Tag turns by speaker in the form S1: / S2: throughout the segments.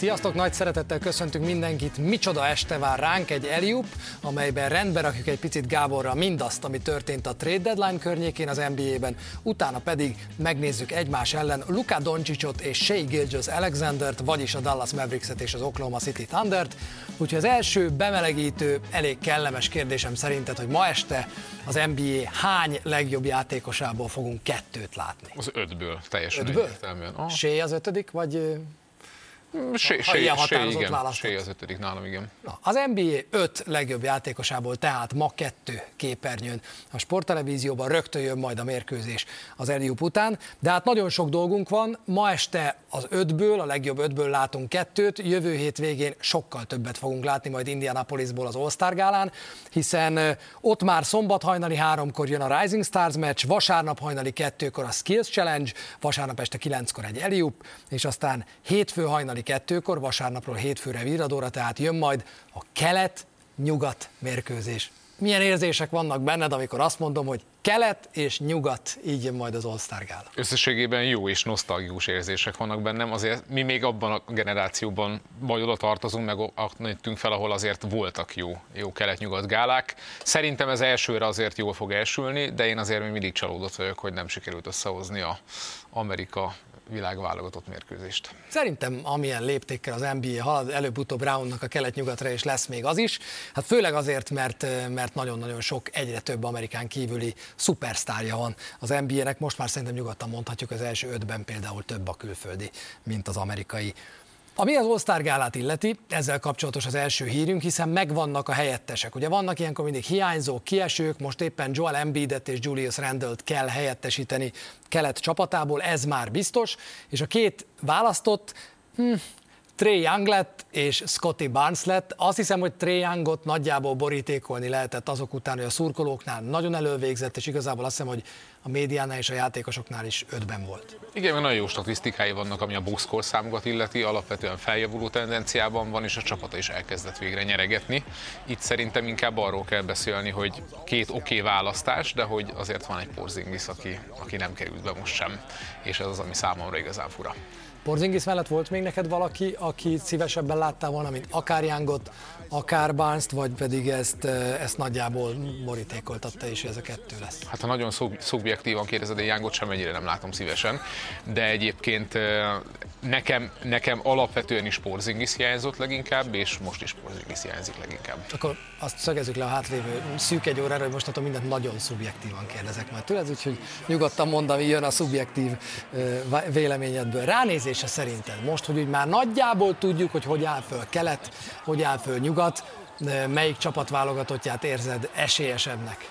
S1: Sziasztok, nagy szeretettel köszöntünk mindenkit. Micsoda este vár ránk, egy Eliup, amelyben rendbe rakjuk egy picit Gáborra mindazt, ami történt a trade deadline környékén az NBA-ben, utána pedig megnézzük egymás ellen Luka Doncicot és Shea Gilgis Alexandert, vagyis a Dallas Mavericks-et és az Oklahoma City Thundert. Úgyhogy az első bemelegítő, elég kellemes kérdésem szerinted, hogy ma este az NBA hány legjobb játékosából fogunk kettőt látni?
S2: Az ötből, teljesen
S1: Ötből?
S2: egyértelműen. Ah,
S1: Shea az ötödik, vagy
S2: sé,
S1: ha
S2: sé,
S1: ilyen határozott
S2: igen,
S1: választott.
S2: sé az ötödik nálam, igen.
S1: Na, az NBA 5 legjobb játékosából tehát ma kettő képernyőn. A sporttelevízióban rögtön jön majd a mérkőzés az Eliup után, de hát nagyon sok dolgunk van. Ma este az ötből, a legjobb ötből látunk kettőt, jövő hét végén sokkal többet fogunk látni majd Indianapolisból az All-Star gálán, hiszen ott már szombat hajnali háromkor jön a Rising Stars meccs, vasárnap hajnali kettőkor a Skills Challenge, vasárnap este kilenckor egy Eliup, és aztán hétfő hajnali kettőkor, vasárnapról hétfőre viradóra, tehát jön majd a kelet-nyugat mérkőzés. Milyen érzések vannak benned, amikor azt mondom, hogy kelet és nyugat, így jön majd az All-Star.
S2: Összességében jó és nosztalgikus érzések vannak bennem, azért mi még abban a generációban majd oda tartozunk, meg ott nőttünk fel, ahol azért voltak jó, jó kelet-nyugat gálák. Szerintem ez elsőre azért jól fog elsülni, de én azért még mindig csalódott vagyok, hogy nem sikerült összehozni a Amerika világválogatott mérkőzést.
S1: Szerintem amilyen léptékkel az NBA halad, előbb-utóbb ráunnak a kelet-nyugatra, és lesz még az is. Hát főleg azért, mert, mert nagyon-nagyon sok, egyre több Amerikán kívüli szupersztárja van az NBA-nek. Most már szerintem nyugodtan mondhatjuk, az első ötben például több a külföldi, mint az amerikai. Ami az All-Star illeti, ezzel kapcsolatos az első hírünk, hiszen megvannak a helyettesek. Ugye vannak ilyenkor mindig hiányzók, kiesők, most éppen Joel Embiidet és Julius Randle-t kell helyettesíteni kelet csapatából, ez már biztos, és a két választott, hm, Trey Young lett és Scotty Barnes lett. Azt hiszem, hogy Trey Youngot nagyjából borítékolni lehetett azok után, hogy a szurkolóknál nagyon elővégzett, és igazából azt hiszem, hogy a médiánál és a játékosoknál is ötben volt.
S2: Igen, mert nagyon jó statisztikái vannak, ami a boxscore számokat illeti, alapvetően feljavuló tendenciában van, és a csapata is elkezdett végre nyeregetni. Itt szerintem inkább arról kell beszélni, hogy két oké okay választás, de hogy azért van egy Porzingis, aki, aki nem került be most sem, és ez az, ami számomra igazán fura.
S1: Porzingis mellett volt még neked valaki, aki szívesebben láttál volna, mint akár Youngot, akár barnes vagy pedig ezt, ezt nagyjából borítékoltatta, és ez a kettő lesz?
S2: Hát ha nagyon szub- szubjektívan kérdezed, én Youngot sem ennyire nem látom szívesen, de egyébként nekem, nekem alapvetően is Porzingis hiányzott leginkább, és most is Porzingis hiányzik leginkább.
S1: Akkor azt szögezzük le a hátlévő szűk egy órára, hogy most mindent nagyon szubjektívan kérdezek majd tőled, úgyhogy nyugodtan mondd, ami jön a szubjektív véleményedből. Ránézése szerinted most, hogy úgy már nagyjából tudjuk, hogy hogy áll föl kelet, hogy áll föl nyugat, melyik csapatválogatottját érzed esélyesebbnek?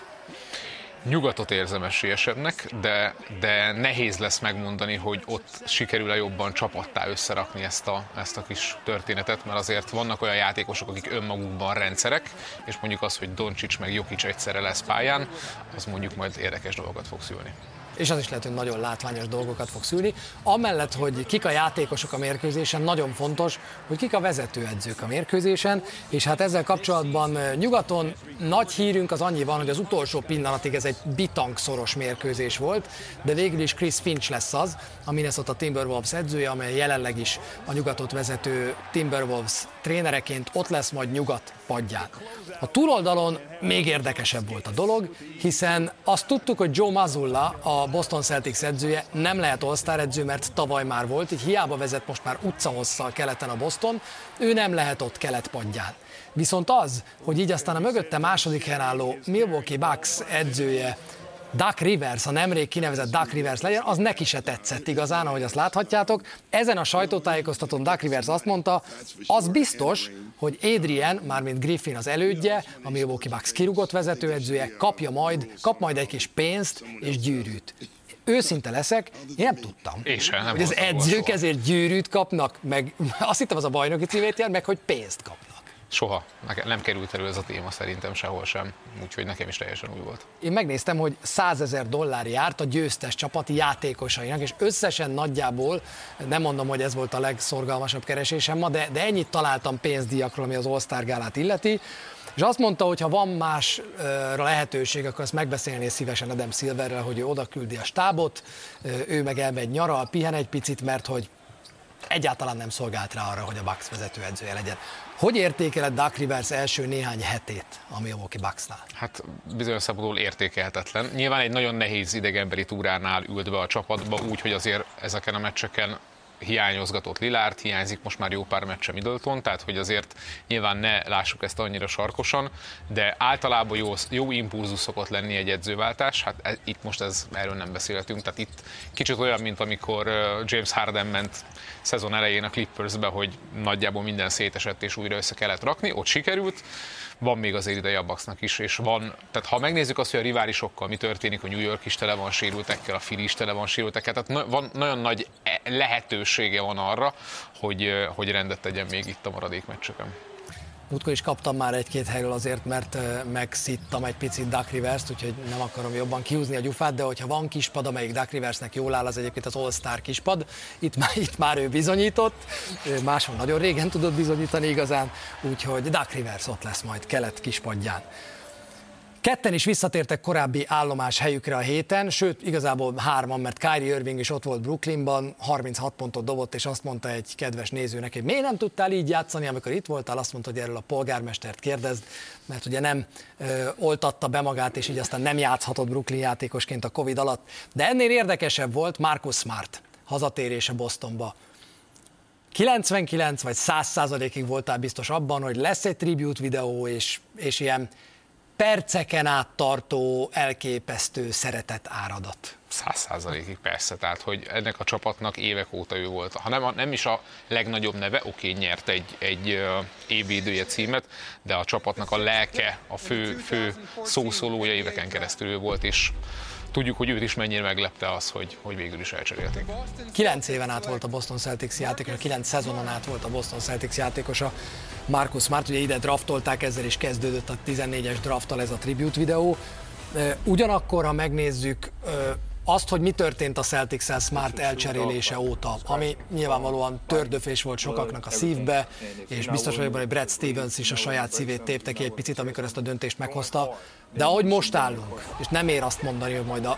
S2: Nyugatot érzem esélyesebbnek, de, de nehéz lesz megmondani, hogy ott sikerül-e jobban csapattá összerakni ezt a, ezt a kis történetet, mert azért vannak olyan játékosok, akik önmagukban rendszerek, és mondjuk az, hogy Doncsics meg Jokic egyszerre lesz pályán, az mondjuk majd érdekes dolgokat fog szülni
S1: és az is lehet, hogy nagyon látványos dolgokat fog szülni. Amellett, hogy kik a játékosok a mérkőzésen, nagyon fontos, hogy kik a vezetőedzők a mérkőzésen, és hát ezzel kapcsolatban nyugaton nagy hírünk az annyi van, hogy az utolsó pillanatig ez egy bitang-szoros mérkőzés volt, de végül is Chris Finch lesz az, a Minnesota Timberwolves edzője, amely jelenleg is a nyugatot vezető Timberwolves trénereként ott lesz majd nyugat padján. A túloldalon még érdekesebb volt a dolog, hiszen azt tudtuk, hogy Joe Mazzulla, a Boston Celtics edzője nem lehet all edző, mert tavaly már volt, így hiába vezet most már utcahosszal keleten a Boston, ő nem lehet ott keletpadján. Viszont az, hogy így aztán a mögötte második helyen álló Milwaukee Bucks edzője Duck Rivers, a nemrég kinevezett Duck Rivers legyen, az neki se tetszett igazán, ahogy azt láthatjátok. Ezen a sajtótájékoztatón Duck Rivers azt mondta, az biztos, hogy Adrian, mármint Griffin az elődje, a Milwaukee Bucks kirúgott vezetőedzője, kapja majd, kap majd egy kis pénzt és gyűrűt őszinte leszek, én nem tudtam.
S2: És sem, nem
S1: hogy az edzők ezért gyűrűt kapnak, meg azt hittem az a bajnoki címét jár, meg hogy pénzt kapnak.
S2: Soha. Nem került elő ez a téma szerintem sehol sem, úgyhogy nekem is teljesen új volt.
S1: Én megnéztem, hogy 100 ezer dollár járt a győztes csapati játékosainak, és összesen nagyjából, nem mondom, hogy ez volt a legszorgalmasabb keresésem ma, de, de ennyit találtam pénzdíjakról, ami az All-Star gálát illeti. És azt mondta, hogy ha van másra lehetőség, akkor azt megbeszélné szívesen Adam Silverrel, hogy ő oda küldi a stábot, ő meg elmegy nyaral, pihen egy picit, mert hogy egyáltalán nem szolgált rá arra, hogy a Bucks vezetőedzője legyen. Hogy értékeled Duck Rivers első néhány hetét a Milwaukee Bucksnál?
S2: Hát bizonyos szabadul értékelhetetlen. Nyilván egy nagyon nehéz idegenbeli túránál ült be a csapatba, úgy, hogy azért ezeken a meccseken hiányozgatott Lilárd, hiányzik most már jó pár meccse Middleton, tehát hogy azért nyilván ne lássuk ezt annyira sarkosan, de általában jó, jó impulzus szokott lenni egy edzőváltás, hát e, itt most ez, erről nem beszélhetünk, tehát itt kicsit olyan, mint amikor James Harden ment szezon elején a Clippersbe, hogy nagyjából minden szétesett és újra össze kellett rakni, ott sikerült, van még azért ideje a Bucksnak is, és van, tehát ha megnézzük azt, hogy a riválisokkal mi történik, a New York is tele van sérültekkel, a Philly is tele van sérültekkel, tehát van, nagyon nagy e, lehetősége van arra, hogy, hogy rendet tegyen még itt a maradék meccseken.
S1: Múltkor is kaptam már egy-két helyről azért, mert megszittam egy picit Duck rivers úgyhogy nem akarom jobban kiúzni a gyufát, de hogyha van kispad, amelyik Duck Riversnek jól áll, az egyébként az All-Star kispad. Itt már, itt már ő bizonyított, máshol nagyon régen tudott bizonyítani igazán, úgyhogy Duck Rivers ott lesz majd kelet kispadján. Ketten is visszatértek korábbi állomás helyükre a héten, sőt, igazából hárman, mert Kyrie Irving is ott volt Brooklynban, 36 pontot dobott, és azt mondta egy kedves nézőnek, hogy miért nem tudtál így játszani, amikor itt voltál, azt mondta, hogy erről a polgármestert kérdezd, mert ugye nem ö, oltatta be magát, és így aztán nem játszhatott Brooklyn játékosként a Covid alatt. De ennél érdekesebb volt Marcus Smart hazatérése Bostonba. 99 vagy 100 százalékig voltál biztos abban, hogy lesz egy tribute videó, és, és ilyen perceken át tartó, elképesztő szeretet áradat.
S2: Száz százalékig persze, tehát hogy ennek a csapatnak évek óta ő volt. Ha nem, nem is a legnagyobb neve, oké, nyert egy, egy évvédője címet, de a csapatnak a lelke, a fő, fő szószólója éveken keresztül ő volt, és tudjuk, hogy őt is mennyire meglepte az, hogy, hogy végül is elcserélték.
S1: Kilenc éven át volt a Boston Celtics játékos, kilenc szezonon át volt a Boston Celtics játékosa. Marcus Smart, ugye ide draftolták, ezzel is kezdődött a 14-es drafttal ez a tribute videó. Ugyanakkor, ha megnézzük azt, hogy mi történt a celtics Smart elcserélése óta, ami nyilvánvalóan tördöfés volt sokaknak a szívbe, és biztos vagyok benne, hogy Brad Stevens is a saját szívét tépte ki egy picit, amikor ezt a döntést meghozta. De ahogy most állunk, és nem ér azt mondani, hogy majd a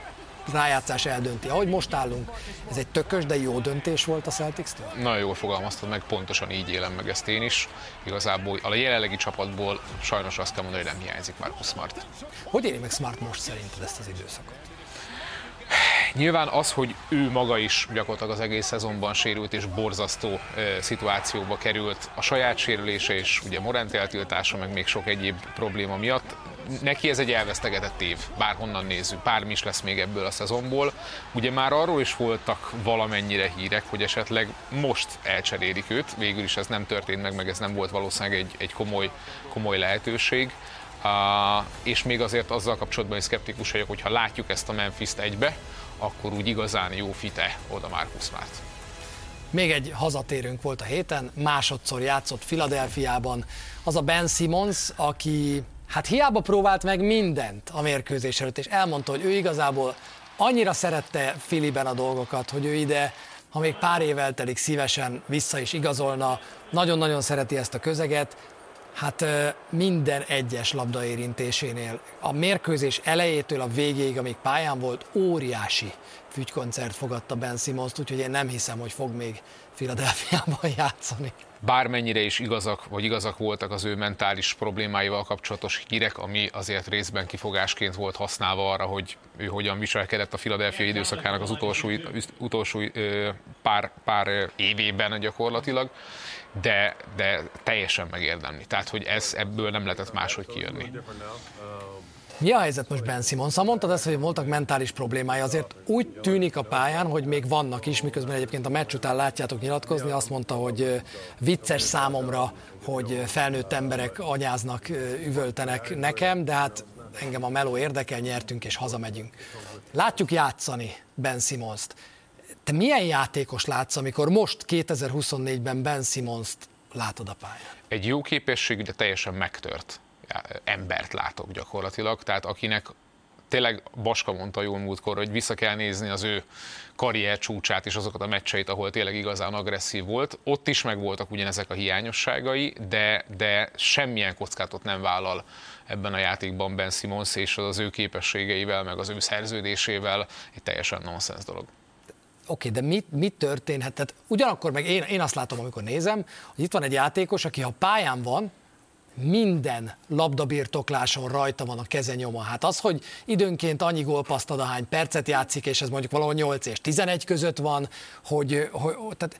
S1: rájátszás eldönti. Ahogy most állunk, ez egy tökös, de jó döntés volt a Celtics-től?
S2: Nagyon jól fogalmaztad meg, pontosan így élem meg ezt én is. Igazából a jelenlegi csapatból sajnos azt kell mondani, hogy nem hiányzik Marcus Smart.
S1: Hogy éli meg Smart most szerinted ezt az időszakot?
S2: Nyilván az, hogy ő maga is gyakorlatilag az egész szezonban sérült és borzasztó e, szituációba került a saját sérülése és ugye Morent eltiltása, meg még sok egyéb probléma miatt, neki ez egy elvesztegetett év, bárhonnan nézzük, bármi is lesz még ebből a szezonból. Ugye már arról is voltak valamennyire hírek, hogy esetleg most elcserélik őt, végül is ez nem történt meg, meg ez nem volt valószínűleg egy, egy komoly, komoly lehetőség. Uh, és még azért azzal kapcsolatban is szkeptikus vagyok, hogy ha látjuk ezt a Memphis-t egybe, akkor úgy igazán jó fite oda Marcus Smart.
S1: Még egy hazatérünk volt a héten, másodszor játszott Filadelfiában. Az a Ben Simmons, aki hát hiába próbált meg mindent a mérkőzés előtt, és elmondta, hogy ő igazából annyira szerette Filiben a dolgokat, hogy ő ide, ha még pár év eltelik, szívesen vissza is igazolna, nagyon-nagyon szereti ezt a közeget, Hát minden egyes labdaérintésénél, a mérkőzés elejétől a végéig, amíg pályán volt, óriási fügykoncert fogadta Ben Simmons, úgyhogy én nem hiszem, hogy fog még Filadelfiában játszani.
S2: Bármennyire is igazak, vagy igazak voltak az ő mentális problémáival kapcsolatos hírek, ami azért részben kifogásként volt használva arra, hogy ő hogyan viselkedett a Philadelphia időszakának az utolsó, utolsó pár, pár évében gyakorlatilag de, de teljesen megérdemli. Tehát, hogy ez ebből nem lehetett máshogy kijönni.
S1: Mi a helyzet most Ben Simmons? Ha mondtad ezt, hogy voltak mentális problémái, azért úgy tűnik a pályán, hogy még vannak is, miközben egyébként a meccs után látjátok nyilatkozni, azt mondta, hogy vicces számomra, hogy felnőtt emberek anyáznak, üvöltenek nekem, de hát engem a meló érdekel, nyertünk és hazamegyünk. Látjuk játszani Ben Simmons-t. Te milyen játékos látsz, amikor most 2024-ben Ben Simmons-t látod a pályán?
S2: Egy jó képesség, de teljesen megtört embert látok gyakorlatilag, tehát akinek tényleg Baska mondta jól múltkor, hogy vissza kell nézni az ő karrier csúcsát és azokat a meccseit, ahol tényleg igazán agresszív volt. Ott is megvoltak ugyanezek a hiányosságai, de, de semmilyen kockátot nem vállal ebben a játékban Ben Simmons, és az ő képességeivel, meg az ő szerződésével egy teljesen nonsens dolog
S1: oké, de mit, mit történhet? Tehát ugyanakkor meg én, én azt látom, amikor nézem, hogy itt van egy játékos, aki ha pályán van, minden labdabirtokláson rajta van a kezenyoma. Hát az, hogy időnként annyi gólpaszt ad, ahány percet játszik, és ez mondjuk valahol 8 és 11 között van, hogy, hogy tehát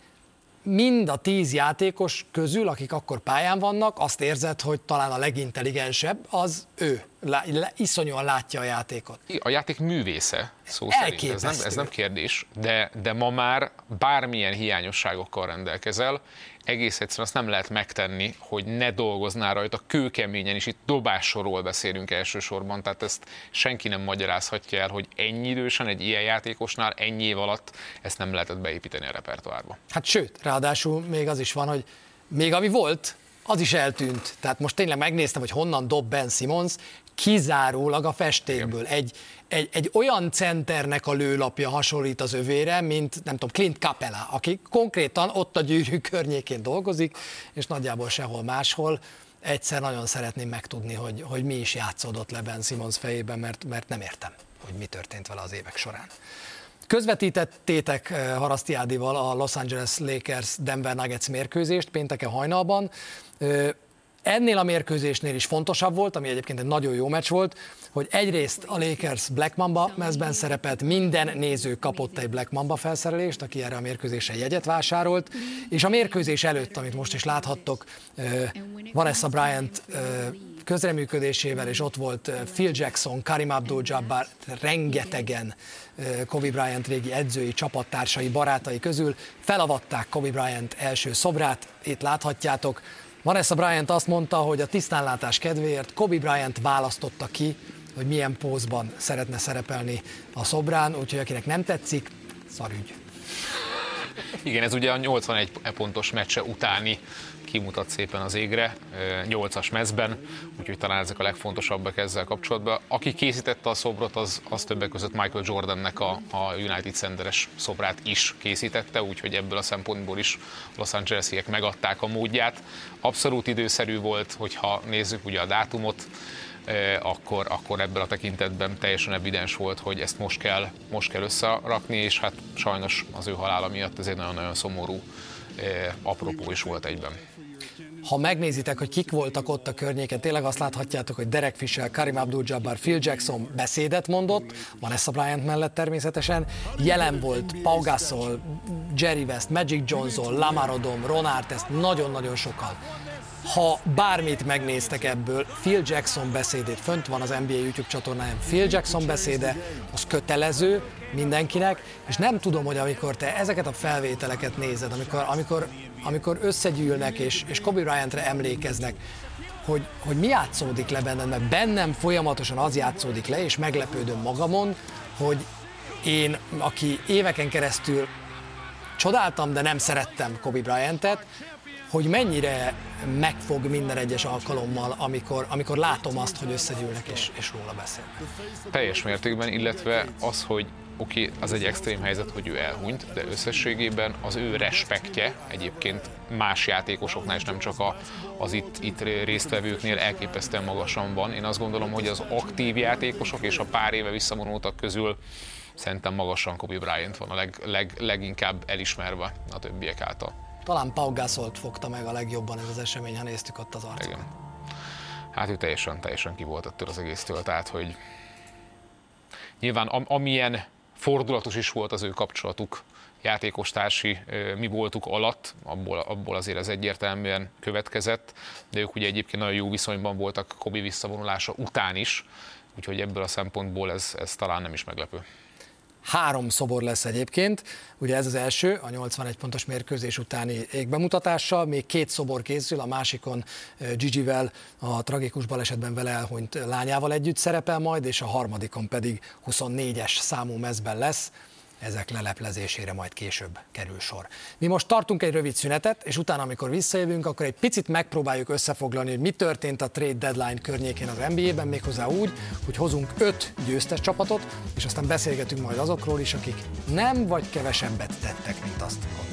S1: mind a tíz játékos közül, akik akkor pályán vannak, azt érzed, hogy talán a legintelligensebb az ő. Lá, iszonyúan látja a játékot.
S2: A játék művésze, szó szerint. Ez nem, ez nem kérdés, de, de ma már bármilyen hiányosságokkal rendelkezel, egész egyszerűen azt nem lehet megtenni, hogy ne dolgoznál rajta kőkeményen, és itt dobássorról beszélünk elsősorban, tehát ezt senki nem magyarázhatja el, hogy ennyi idősen egy ilyen játékosnál ennyi év alatt ezt nem lehetett beépíteni a repertoárba.
S1: Hát sőt, ráadásul még az is van, hogy még ami volt, az is eltűnt. Tehát most tényleg megnéztem, hogy honnan dob Ben Simmons, kizárólag a festékből. Egy, egy, egy olyan centernek a lőlapja hasonlít az övére, mint nem tudom, Clint Capella, aki konkrétan ott a gyűrű környékén dolgozik, és nagyjából sehol máshol. Egyszer nagyon szeretném megtudni, hogy, hogy mi is játszódott le Ben Simmons fejében, mert, mert nem értem, hogy mi történt vele az évek során. Közvetítettétek eh, Harasztiádival a Los Angeles Lakers Denver Nuggets mérkőzést pénteken hajnalban. Ennél a mérkőzésnél is fontosabb volt, ami egyébként egy nagyon jó meccs volt, hogy egyrészt a Lakers Black Mamba mezben szerepelt, minden néző kapott egy Black Mamba felszerelést, aki erre a mérkőzésre jegyet vásárolt, és a mérkőzés előtt, amit most is láthattok, Vanessa Bryant közreműködésével, és ott volt Phil Jackson, Karim Abdul-Jabbar, rengetegen Kobe Bryant régi edzői, csapattársai, barátai közül. Felavatták Kobe Bryant első szobrát, itt láthatjátok, Vanessa Bryant azt mondta, hogy a tisztánlátás kedvéért Kobe Bryant választotta ki, hogy milyen pózban szeretne szerepelni a szobrán, úgyhogy akinek nem tetszik, szarügy.
S2: Igen, ez ugye a 81 pontos meccse utáni kimutat szépen az égre, 8-as mezben, úgyhogy talán ezek a legfontosabbak ezzel kapcsolatban. Aki készítette a szobrot, az, az többek között Michael Jordannek a, a United Centeres szobrát is készítette, úgyhogy ebből a szempontból is Los Angelesiek megadták a módját. Abszolút időszerű volt, hogyha nézzük ugye a dátumot, akkor, akkor ebből a tekintetben teljesen evidens volt, hogy ezt most kell, most kell összerakni, és hát sajnos az ő halála miatt ez egy nagyon-nagyon szomorú apropó is volt egyben.
S1: Ha megnézitek, hogy kik voltak ott a környéken, tényleg azt láthatjátok, hogy Derek Fisher, Karim Abdul-Jabbar, Phil Jackson beszédet mondott, Vanessa Bryant mellett természetesen, jelen volt Pau Gasol, Jerry West, Magic Johnson, Lamar Odom, Ron Artest, nagyon-nagyon sokan. Ha bármit megnéztek ebből, Phil Jackson beszédét, fönt van az NBA YouTube csatornáján, Phil Jackson beszéde, az kötelező mindenkinek, és nem tudom, hogy amikor te ezeket a felvételeket nézed, amikor, amikor amikor összegyűlnek és, és Kobe Bryantre emlékeznek, hogy, hogy mi játszódik le benned, mert bennem folyamatosan az játszódik le, és meglepődöm magamon, hogy én, aki éveken keresztül csodáltam, de nem szerettem Kobe Bryantet, hogy mennyire megfog minden egyes alkalommal, amikor, amikor látom azt, hogy összegyűlnek és, és róla beszélnek.
S2: Teljes mértékben, illetve az, hogy oké, okay, az egy extrém helyzet, hogy ő elhunyt, de összességében az ő respektje egyébként más játékosoknál, és nem csak a, az itt, itt résztvevőknél elképesztően magasan van. Én azt gondolom, hogy az aktív játékosok és a pár éve visszavonultak közül szerintem magasan Kobe Bryant van a leg, leg, leginkább elismerve a többiek által.
S1: Talán Pau Gasolt fogta meg a legjobban ez az esemény, ha néztük ott az arcokat. Igen.
S2: Hát ő teljesen, teljesen ki volt ettől az egésztől, tehát hogy nyilván am, amilyen fordulatos is volt az ő kapcsolatuk játékostársi mi voltuk alatt, abból, abból azért ez egyértelműen következett, de ők ugye egyébként nagyon jó viszonyban voltak Kobi visszavonulása után is, úgyhogy ebből a szempontból ez, ez talán nem is meglepő.
S1: Három szobor lesz egyébként, ugye ez az első, a 81 pontos mérkőzés utáni égbemutatással, még két szobor készül, a másikon Gigi-vel, a tragikus balesetben vele elhunyt lányával együtt szerepel majd, és a harmadikon pedig 24-es számú mezben lesz, ezek leleplezésére majd később kerül sor. Mi most tartunk egy rövid szünetet, és utána, amikor visszajövünk, akkor egy picit megpróbáljuk összefoglalni, hogy mi történt a trade deadline környékén az NBA-ben, méghozzá úgy, hogy hozunk öt győztes csapatot, és aztán beszélgetünk majd azokról is, akik nem vagy kevesebbet tettek, mint azt gondoltuk volna.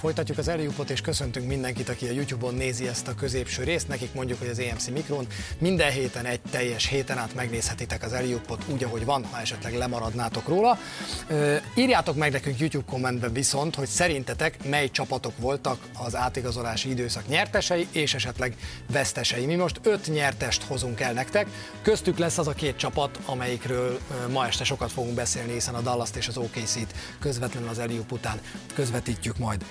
S1: Folytatjuk az eljúpot, és köszöntünk mindenkit, aki a YouTube-on nézi ezt a középső részt. Nekik mondjuk, hogy az EMC Mikron minden héten egy teljes héten át megnézhetitek az eljúpot úgy, ahogy van, ha esetleg lemaradnátok róla. Írjátok meg nekünk YouTube kommentben viszont, hogy szerintetek mely csapatok voltak az átigazolási időszak nyertesei és esetleg vesztesei. Mi most öt nyertest hozunk el nektek. Köztük lesz az a két csapat, amelyikről ma este sokat fogunk beszélni, hiszen a Dallas-t és az OKC-t közvetlenül az Eliup után közvetítjük majd.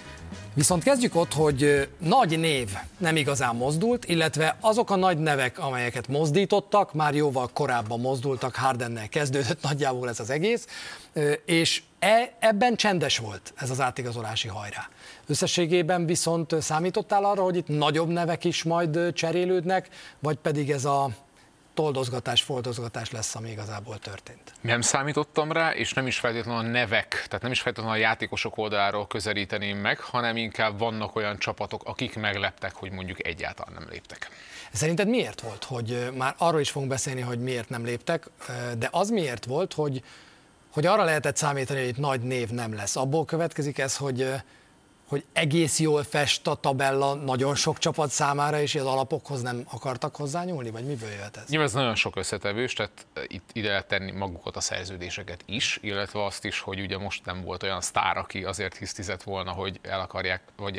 S1: Viszont kezdjük ott, hogy nagy név nem igazán mozdult, illetve azok a nagy nevek, amelyeket mozdítottak, már jóval korábban mozdultak, Hardennel kezdődött nagyjából ez az egész, és e, ebben csendes volt ez az átigazolási hajrá. Összességében viszont számítottál arra, hogy itt nagyobb nevek is majd cserélődnek, vagy pedig ez a toldozgatás, foldozgatás lesz, ami igazából történt.
S2: Nem számítottam rá, és nem is feltétlenül a nevek, tehát nem is feltétlenül a játékosok oldaláról közelíteném meg, hanem inkább vannak olyan csapatok, akik megleptek, hogy mondjuk egyáltalán nem léptek.
S1: Szerinted miért volt, hogy már arról is fogunk beszélni, hogy miért nem léptek, de az miért volt, hogy, hogy arra lehetett számítani, hogy itt nagy név nem lesz. Abból következik ez, hogy hogy egész jól fest a tabella nagyon sok csapat számára, és az alapokhoz nem akartak hozzányúlni, vagy miből jöhet ez?
S2: Nyilván ez nagyon sok összetevős, tehát itt ide lehet tenni magukat a szerződéseket is, illetve azt is, hogy ugye most nem volt olyan sztár, aki azért hisztizett volna, hogy el, akarják, vagy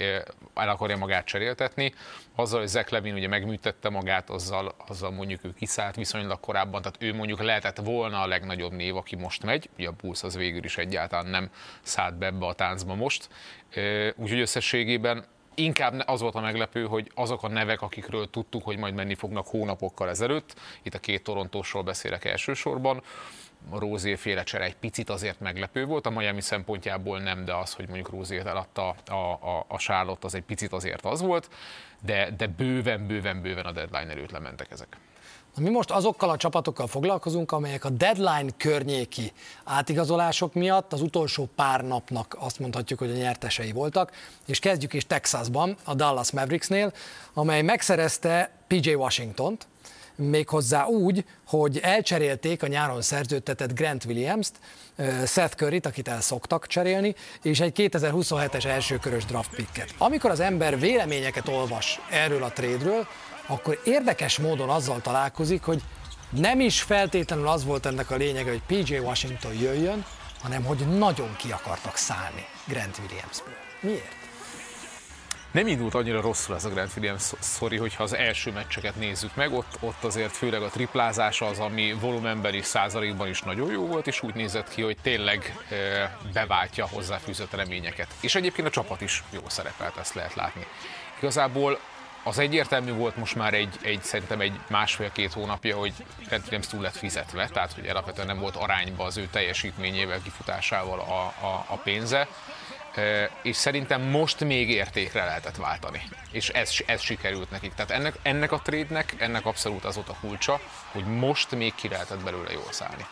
S2: el akarja magát cseréltetni. Azzal, hogy Zach Levin ugye megműtette magát, azzal, azzal mondjuk ő kiszállt viszonylag korábban, tehát ő mondjuk lehetett volna a legnagyobb név, aki most megy, ugye a Bulls az végül is egyáltalán nem szállt be ebbe a táncba most, Úgyhogy összességében inkább az volt a meglepő, hogy azok a nevek, akikről tudtuk, hogy majd menni fognak hónapokkal ezelőtt, itt a két torontósról beszélek elsősorban, Rózé féle csere egy picit azért meglepő volt, a Miami szempontjából nem, de az, hogy mondjuk Rózét eladta a, a, a Charlotte, az egy picit azért az volt, de, de bőven, bőven, bőven a deadline előtt lementek ezek.
S1: Mi most azokkal a csapatokkal foglalkozunk, amelyek a deadline környéki átigazolások miatt az utolsó pár napnak azt mondhatjuk, hogy a nyertesei voltak, és kezdjük is Texasban, a Dallas Mavericksnél, amely megszerezte PJ Washingtont, méghozzá úgy, hogy elcserélték a nyáron szerződtetett Grant Williams-t, Seth Curry-t, akit el szoktak cserélni, és egy 2027-es elsőkörös draft picket. Amikor az ember véleményeket olvas erről a trade akkor érdekes módon azzal találkozik, hogy nem is feltétlenül az volt ennek a lényege, hogy PJ Washington jöjjön, hanem hogy nagyon ki akartak szállni Grant Williamsből. Miért?
S2: Nem indult annyira rosszul ez a Grant Williams szori, hogyha az első meccseket nézzük meg, ott, ott azért főleg a triplázása az, ami volumenben és százalékban is nagyon jó volt, és úgy nézett ki, hogy tényleg e, beváltja hozzáfűzött reményeket. És egyébként a csapat is jó szerepelt, ezt lehet látni. Igazából az egyértelmű volt most már egy, egy szerintem egy másfél-két hónapja, hogy Trent Williams túl lett fizetve, tehát hogy alapvetően nem volt arányba az ő teljesítményével, kifutásával a, a, a pénze, és szerintem most még értékre lehetett váltani. És ez, ez sikerült nekik. Tehát ennek, ennek a trade-nek, ennek abszolút az volt a kulcsa, hogy most még ki lehetett belőle jól szállni.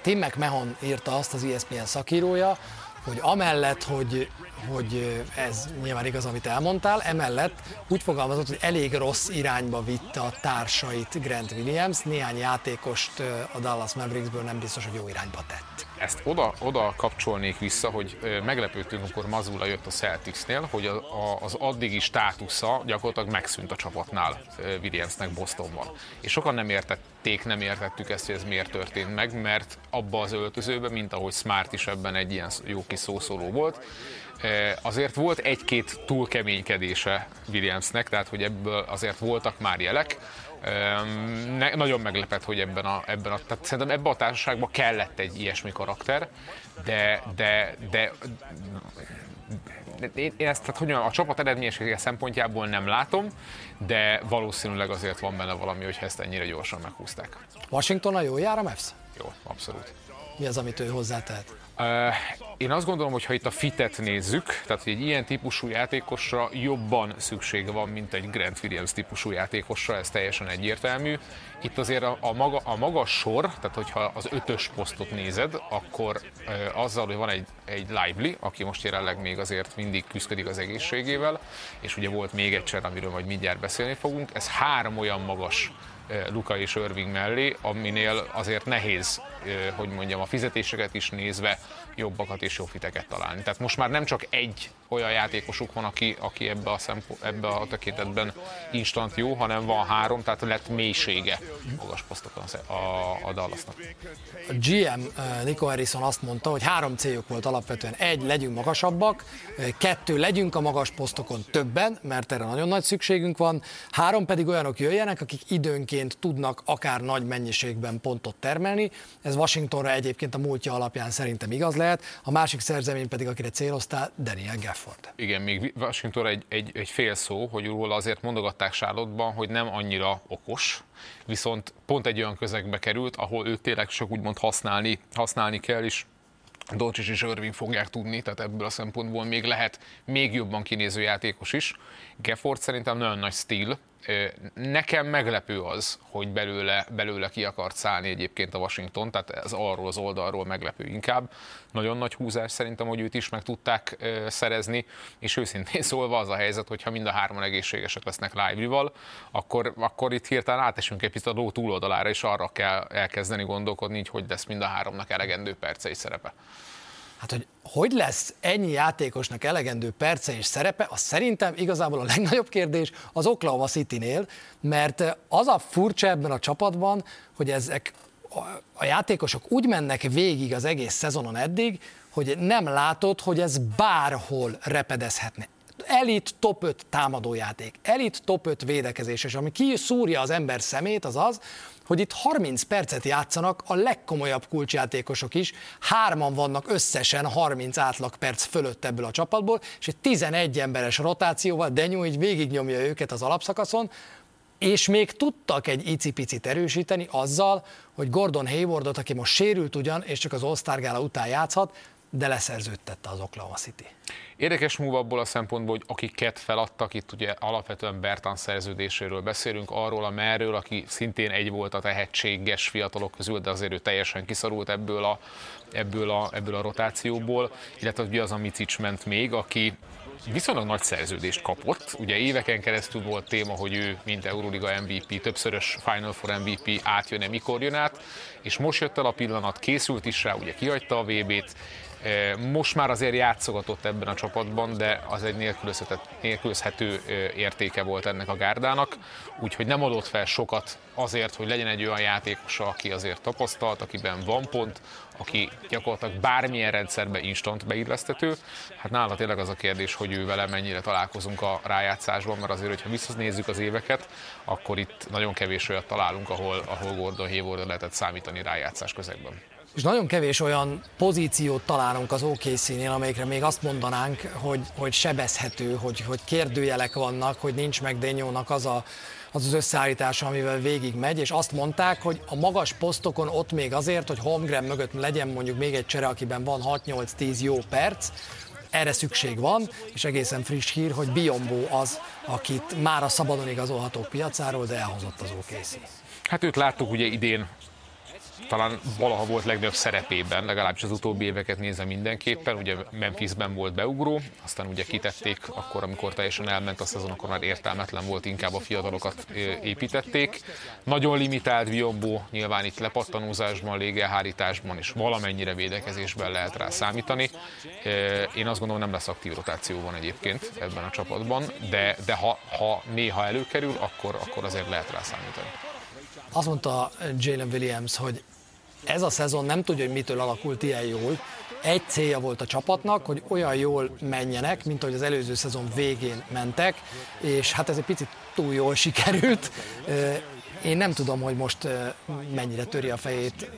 S1: Tim McMahon írta azt az ESPN szakírója, hogy amellett, hogy, hogy ez nyilván igaz, amit elmondtál, emellett úgy fogalmazott, hogy elég rossz irányba vitte a társait Grant Williams, néhány játékost a Dallas Mavericksből nem biztos, hogy jó irányba tett.
S2: Ezt oda, oda kapcsolnék vissza, hogy meglepődtünk, amikor Mazula jött a Celticsnél, hogy a, a, az addigi státusza gyakorlatilag megszűnt a csapatnál Williamsnek Bostonban. És sokan nem értették, nem értettük ezt, hogy ez miért történt meg, mert abba az öltözőben, mint ahogy Smart is ebben egy ilyen jó kis szószóló volt, azért volt egy-két túlkeménykedése Williamsnek, tehát hogy ebből azért voltak már jelek, ne, nagyon meglepett, hogy ebben a, ebben a, tehát szerintem ebben a társaságban kellett egy ilyesmi karakter, de, de, de én ezt, tehát hogy a csapat eredményessége szempontjából nem látom, de valószínűleg azért van benne valami, hogy ezt ennyire gyorsan meghúzták.
S1: Washington a jó jár a Mavs?
S2: Jó, abszolút.
S1: Mi az, amit ő hozzátehet?
S2: Én azt gondolom, hogy ha itt a fitet nézzük, tehát hogy egy ilyen típusú játékosra jobban szüksége van, mint egy Grant Williams típusú játékosra, ez teljesen egyértelmű. Itt azért a, a, maga, a maga sor, tehát hogyha az ötös posztot nézed, akkor e, azzal, hogy van egy, egy Lively, aki most jelenleg még azért mindig küzdik az egészségével, és ugye volt még egy cser, amiről majd mindjárt beszélni fogunk, ez három olyan magas Luka és Irving mellé, aminél azért nehéz, hogy mondjam, a fizetéseket is nézve jobbakat és jobb fiteket találni. Tehát most már nem csak egy olyan játékosuk van, aki, aki ebbe, a szempo, ebbe a tekintetben instant jó, hanem van három, tehát lett mélysége magas posztokon a, a Dallasnak.
S1: A GM Nico Harrison azt mondta, hogy három céljuk volt alapvetően. Egy, legyünk magasabbak, kettő, legyünk a magas posztokon többen, mert erre nagyon nagy szükségünk van, három pedig olyanok jöjjenek, akik időnként tudnak akár nagy mennyiségben pontot termelni. Ez Washingtonra egyébként a múltja alapján szerintem igaz lehet. A másik szerzemény pedig, akire céloztál, Daniel Gafford.
S2: Igen, még Washington egy, egy, egy fél szó, hogy róla azért mondogatták Charlotte-ban, hogy nem annyira okos, viszont pont egy olyan közegbe került, ahol őt tényleg csak úgymond használni, használni kell, és Dolcsics és Irving fogják tudni, tehát ebből a szempontból még lehet még jobban kinéző játékos is. Gefford szerintem nagyon nagy stíl, Nekem meglepő az, hogy belőle, belőle ki akart szállni egyébként a Washington, tehát ez arról az oldalról meglepő inkább. Nagyon nagy húzás szerintem, hogy őt is meg tudták szerezni, és őszintén szólva az a helyzet, hogy ha mind a hárman egészségesek lesznek live akkor, akkor itt hirtelen átesünk egy picit a ló túloldalára, és arra kell elkezdeni gondolkodni, így hogy lesz mind a háromnak elegendő percei szerepe.
S1: Hát, hogy hogy lesz ennyi játékosnak elegendő perce és szerepe, az szerintem igazából a legnagyobb kérdés az Oklahoma City-nél, mert az a furcsa ebben a csapatban, hogy ezek a játékosok úgy mennek végig az egész szezonon eddig, hogy nem látod, hogy ez bárhol repedezhetne elit top 5 támadójáték, elit top 5 védekezés, és ami kiszúrja az ember szemét, az az, hogy itt 30 percet játszanak a legkomolyabb kulcsjátékosok is, hárman vannak összesen 30 átlag perc fölött ebből a csapatból, és egy 11 emberes rotációval Denyó így végignyomja őket az alapszakaszon, és még tudtak egy icipicit erősíteni azzal, hogy Gordon Haywardot, aki most sérült ugyan, és csak az All-Star után játszhat, de leszerződtette az Oklahoma City.
S2: Érdekes move abból a szempontból, hogy akiket feladtak, itt ugye alapvetően Bertan szerződéséről beszélünk, arról a merről, aki szintén egy volt a tehetséges fiatalok közül, de azért ő teljesen kiszorult ebből a, ebből a, ebből a rotációból, illetve ugye az a Micic ment még, aki viszonylag nagy szerződést kapott. Ugye éveken keresztül volt téma, hogy ő, mint Euroliga MVP, többszörös Final Four MVP átjön-e, mikor jön át, és most jött el a pillanat, készült is rá, ugye kihagyta a VB-t, most már azért játszogatott ebben a csapatban, de az egy nélkülözhető értéke volt ennek a gárdának, úgyhogy nem adott fel sokat azért, hogy legyen egy olyan játékosa, aki azért tapasztalt, akiben van pont, aki gyakorlatilag bármilyen rendszerbe instant beillesztető. Hát nála tényleg az a kérdés, hogy ő vele mennyire találkozunk a rájátszásban, mert azért, hogyha visszanézzük az éveket, akkor itt nagyon kevés olyat találunk, ahol, ahol Gordon Hayward lehetett számítani rájátszás közegben
S1: és nagyon kevés olyan pozíciót találunk az OKC-nél, amelyikre még azt mondanánk, hogy, hogy sebezhető, hogy, hogy kérdőjelek vannak, hogy nincs meg Denyónak az a, az az összeállítása, amivel végig megy, és azt mondták, hogy a magas posztokon ott még azért, hogy Holmgren mögött legyen mondjuk még egy csere, akiben van 6-8-10 jó perc, erre szükség van, és egészen friss hír, hogy Biombó az, akit már a szabadon igazolhatók piacáról, de elhozott az OKC.
S2: Hát őt láttuk ugye idén talán valaha volt legnagyobb szerepében, legalábbis az utóbbi éveket nézem mindenképpen, ugye Memphisben volt beugró, aztán ugye kitették akkor, amikor teljesen elment a szezon, akkor már értelmetlen volt, inkább a fiatalokat építették. Nagyon limitált Viombó, nyilván itt lepattanózásban, légelhárításban és valamennyire védekezésben lehet rá számítani. Én azt gondolom nem lesz aktív rotációban egyébként ebben a csapatban, de, de ha, ha néha előkerül, akkor, akkor azért lehet rá számítani.
S1: Azt mondta Jalen Williams, hogy ez a szezon nem tudja, hogy mitől alakult ilyen jól. Egy célja volt a csapatnak, hogy olyan jól menjenek, mint ahogy az előző szezon végén mentek, és hát ez egy picit túl jól sikerült. Én nem tudom, hogy most mennyire töri a fejét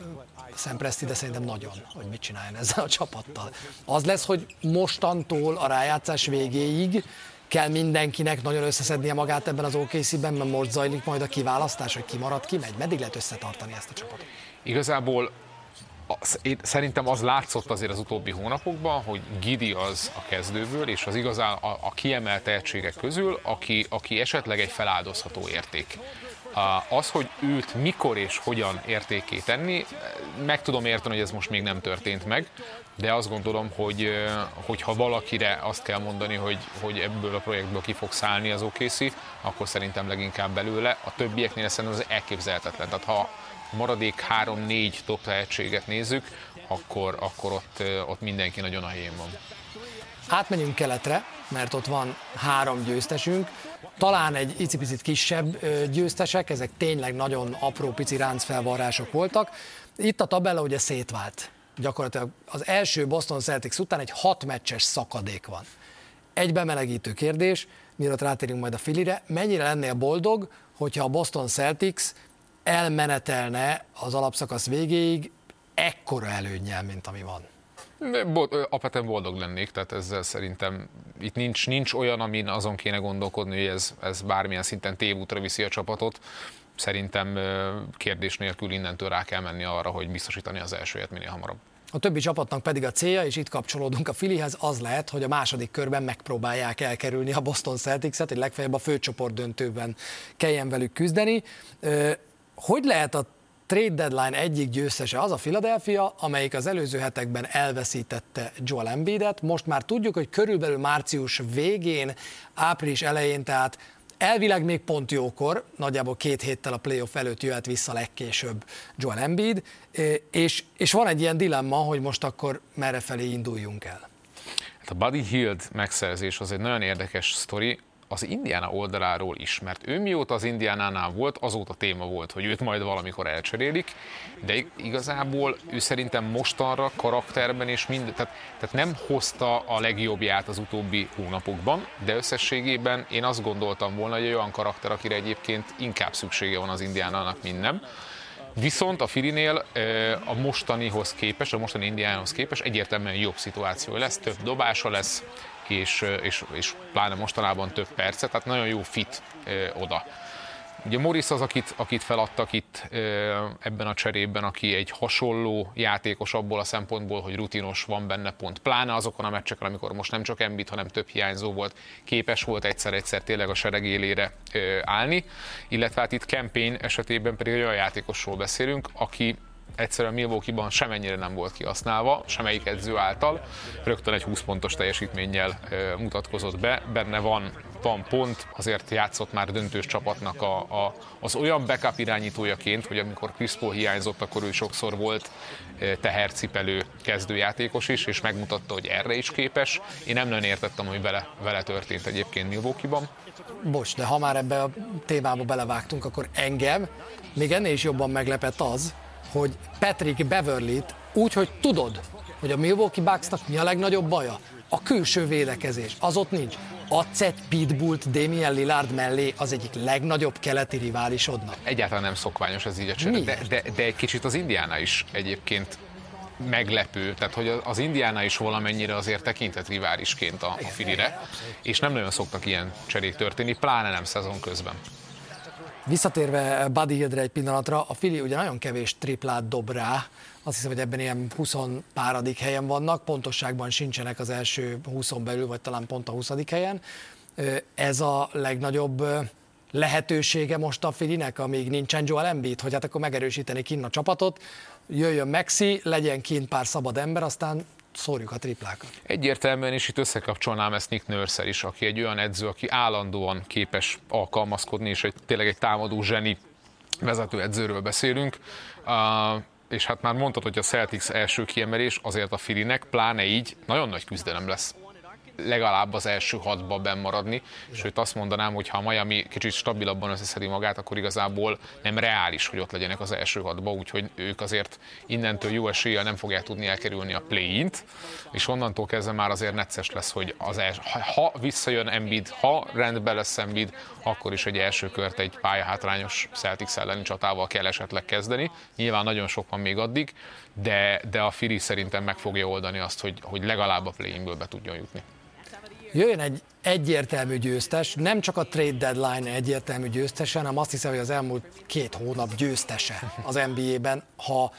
S1: Sam Presti, de szerintem nagyon, hogy mit csináljon ezzel a csapattal. Az lesz, hogy mostantól a rájátszás végéig kell mindenkinek nagyon összeszednie magát ebben az OKC-ben, mert most zajlik majd a kiválasztás, hogy ki marad, ki megy. Meddig lehet összetartani ezt a csapatot?
S2: Igazából szerintem az látszott azért az utóbbi hónapokban, hogy Gidi az a kezdőből, és az igazán a, a kiemelt tehetségek közül, aki, aki esetleg egy feláldozható érték Az, hogy őt mikor és hogyan értéké tenni, meg tudom érteni, hogy ez most még nem történt meg, de azt gondolom, hogy, ha valakire azt kell mondani, hogy, hogy ebből a projektből ki fog szállni az OKC, akkor szerintem leginkább belőle. A többieknél szerintem az elképzelhetetlen. Tehát ha maradék 3-4 top tehetséget nézzük, akkor, akkor ott, ott mindenki nagyon a helyén van.
S1: Átmenjünk keletre, mert ott van három győztesünk, talán egy icipicit kisebb győztesek, ezek tényleg nagyon apró pici ráncfelvarrások voltak. Itt a tabella ugye szétvált. Gyakorlatilag az első Boston Celtics után egy hat meccses szakadék van. Egy bemelegítő kérdés, mielőtt rátérünk majd a filire, mennyire lennél boldog, hogyha a Boston Celtics elmenetelne az alapszakasz végéig ekkora előnyel, mint ami van?
S2: Apeten boldog lennék, tehát ezzel szerintem itt nincs, nincs olyan, amin azon kéne gondolkodni, hogy ez, ez bármilyen szinten tévútra viszi a csapatot. Szerintem kérdés nélkül innentől rá kell menni arra, hogy biztosítani az elsőjét minél hamarabb.
S1: A többi csapatnak pedig a célja, és itt kapcsolódunk a Filihez, az lehet, hogy a második körben megpróbálják elkerülni a Boston Celtics-et, hogy legfeljebb a főcsoport döntőben kelljen velük küzdeni. Hogy lehet a trade deadline egyik győztese az a Philadelphia, amelyik az előző hetekben elveszítette Joel Embiidet. Most már tudjuk, hogy körülbelül március végén, április elején, tehát elvileg még pont jókor, nagyjából két héttel a playoff előtt jöhet vissza legkésőbb Joel Embiid, és, és van egy ilyen dilemma, hogy most akkor merre felé induljunk el.
S2: Hát a Buddy Hield megszerzés az egy nagyon érdekes sztori az Indiana oldaláról is, mert ő mióta az Indiánánál volt, azóta téma volt, hogy őt majd valamikor elcserélik, de igazából ő szerintem mostanra karakterben és mind, tehát, tehát nem hozta a legjobbját az utóbbi hónapokban, de összességében én azt gondoltam volna, hogy egy olyan karakter, akire egyébként inkább szüksége van az Indiánának, mint nem. Viszont a Filinél a mostanihoz képest, a mostani Indiánához képest egyértelműen jobb szituáció lesz, több dobása lesz, és, és, és pláne mostanában több percet, tehát nagyon jó fit oda. Ugye Morris az, akit, akit feladtak itt ebben a cserében, aki egy hasonló játékos abból a szempontból, hogy rutinos van benne pont. Pláne azokon a meccseken, amikor most nem csak Embiid, hanem több hiányzó volt, képes volt egyszer-egyszer tényleg a sereg élére állni. Illetve hát itt Campaign esetében pedig egy olyan játékosról beszélünk, aki egyszerűen Milwaukee-ban semennyire nem volt kihasználva, semmelyik edző által. Rögtön egy 20 pontos teljesítménnyel mutatkozott be, benne van van pont, azért játszott már döntős csapatnak a, a, az olyan backup irányítójaként, hogy amikor Chris hiányzott, akkor ő sokszor volt tehercipelő kezdőjátékos is, és megmutatta, hogy erre is képes. Én nem nagyon értettem, hogy vele, vele történt egyébként Milwaukee-ban.
S1: Bocs, de ha már ebbe a témába belevágtunk, akkor engem még ennél is jobban meglepett az, hogy Patrick Beverly-t úgy, hogy tudod, hogy a Milwaukee Bucksnak mi a legnagyobb baja? A külső védekezés, az ott nincs. Adsz egy Pitbullt Damien Lillard mellé az egyik legnagyobb keleti riválisodnak.
S2: Egyáltalán nem szokványos ez így a csere, de, de, de, egy kicsit az Indiana is egyébként meglepő, tehát hogy az Indiana is valamennyire azért tekintett riválisként a, a Filire, és nem nagyon szoktak ilyen cserék történni, pláne nem szezon közben.
S1: Visszatérve Buddy Hildre egy pillanatra, a Fili ugye nagyon kevés triplát dob rá, azt hiszem, hogy ebben ilyen 20 páradik helyen vannak, pontosságban sincsenek az első 20 belül, vagy talán pont a 20 helyen. Ez a legnagyobb lehetősége most a Filinek, amíg nincsen Joel Embiid, hogy hát akkor megerősíteni kinn a csapatot, jöjjön Maxi, legyen kint pár szabad ember, aztán szórjuk a triplákat.
S2: Egyértelműen, és itt összekapcsolnám ezt Nick nurse is, aki egy olyan edző, aki állandóan képes alkalmazkodni, és egy, tényleg egy támadó zseni vezetőedzőről beszélünk. Uh, és hát már mondtad, hogy a Celtics első kiemelés azért a Filinek, pláne így nagyon nagy küzdelem lesz legalább az első hatba benn maradni, sőt azt mondanám, hogy ha a Miami kicsit stabilabban összeszedi magát, akkor igazából nem reális, hogy ott legyenek az első hatba, úgyhogy ők azért innentől jó eséllyel nem fogják tudni elkerülni a play-int, és onnantól kezdve már azért necces lesz, hogy az els, ha visszajön Embiid, ha rendben lesz Embiid, akkor is egy első kört egy pályahátrányos Celtics elleni csatával kell esetleg kezdeni. Nyilván nagyon sok van még addig, de, de a Firi szerintem meg fogja oldani azt, hogy, hogy legalább a play-inből be tudjon jutni
S1: jöjjön egy egyértelmű győztes, nem csak a trade deadline egyértelmű győztese, hanem azt hiszem, hogy az elmúlt két hónap győztese az NBA-ben, ha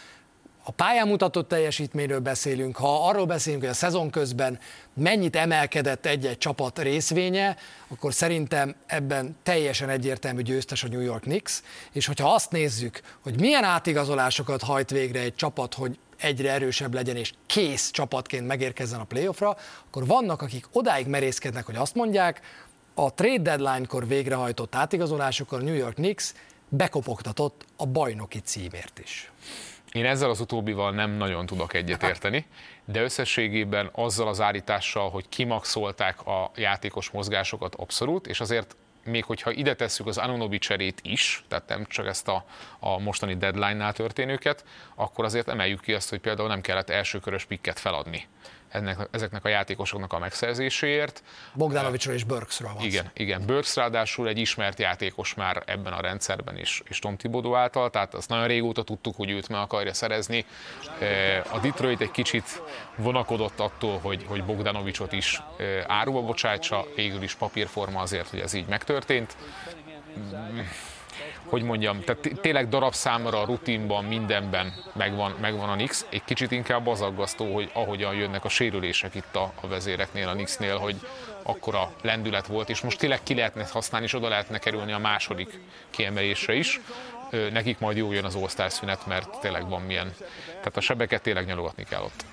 S1: a pályán mutatott teljesítményről beszélünk, ha arról beszélünk, hogy a szezon közben mennyit emelkedett egy-egy csapat részvénye, akkor szerintem ebben teljesen egyértelmű győztes a New York Knicks, és hogyha azt nézzük, hogy milyen átigazolásokat hajt végre egy csapat, hogy egyre erősebb legyen és kész csapatként megérkezzen a playoffra, akkor vannak, akik odáig merészkednek, hogy azt mondják, a trade deadline-kor végrehajtott átigazolásokor a New York Knicks bekopogtatott a bajnoki címért is.
S2: Én ezzel az utóbbival nem nagyon tudok egyetérteni, de összességében azzal az állítással, hogy kimaxolták a játékos mozgásokat abszolút, és azért még hogyha ide tesszük az Anunobi cserét is, tehát nem csak ezt a, a mostani deadline-nál történőket, akkor azért emeljük ki azt, hogy például nem kellett elsőkörös pikket feladni ennek, ezeknek a játékosoknak a megszerzéséért.
S1: Bogdanovicsról és Burksról van
S2: Igen, igen. Burks ráadásul egy ismert játékos már ebben a rendszerben is, és Tom Thibodeau által, tehát azt nagyon régóta tudtuk, hogy őt meg akarja szerezni. Eh, a Detroit egy kicsit vonakodott attól, hogy, hogy Bogdanovicsot is eh, áruba bocsájtsa, végül is papírforma azért, hogy ez így megtörtént hogy mondjam, tehát tényleg darabszámra rutinban, mindenben megvan, megvan a Nix. Egy kicsit inkább az aggasztó, hogy ahogyan jönnek a sérülések itt a, a vezéreknél, a Nixnél, hogy akkora lendület volt, és most tényleg ki lehetne használni, és oda lehetne kerülni a második kiemelésre is. Nekik majd jó jön az all szünet, mert tényleg van milyen. Tehát a sebeket tényleg nyalogatni kell ott.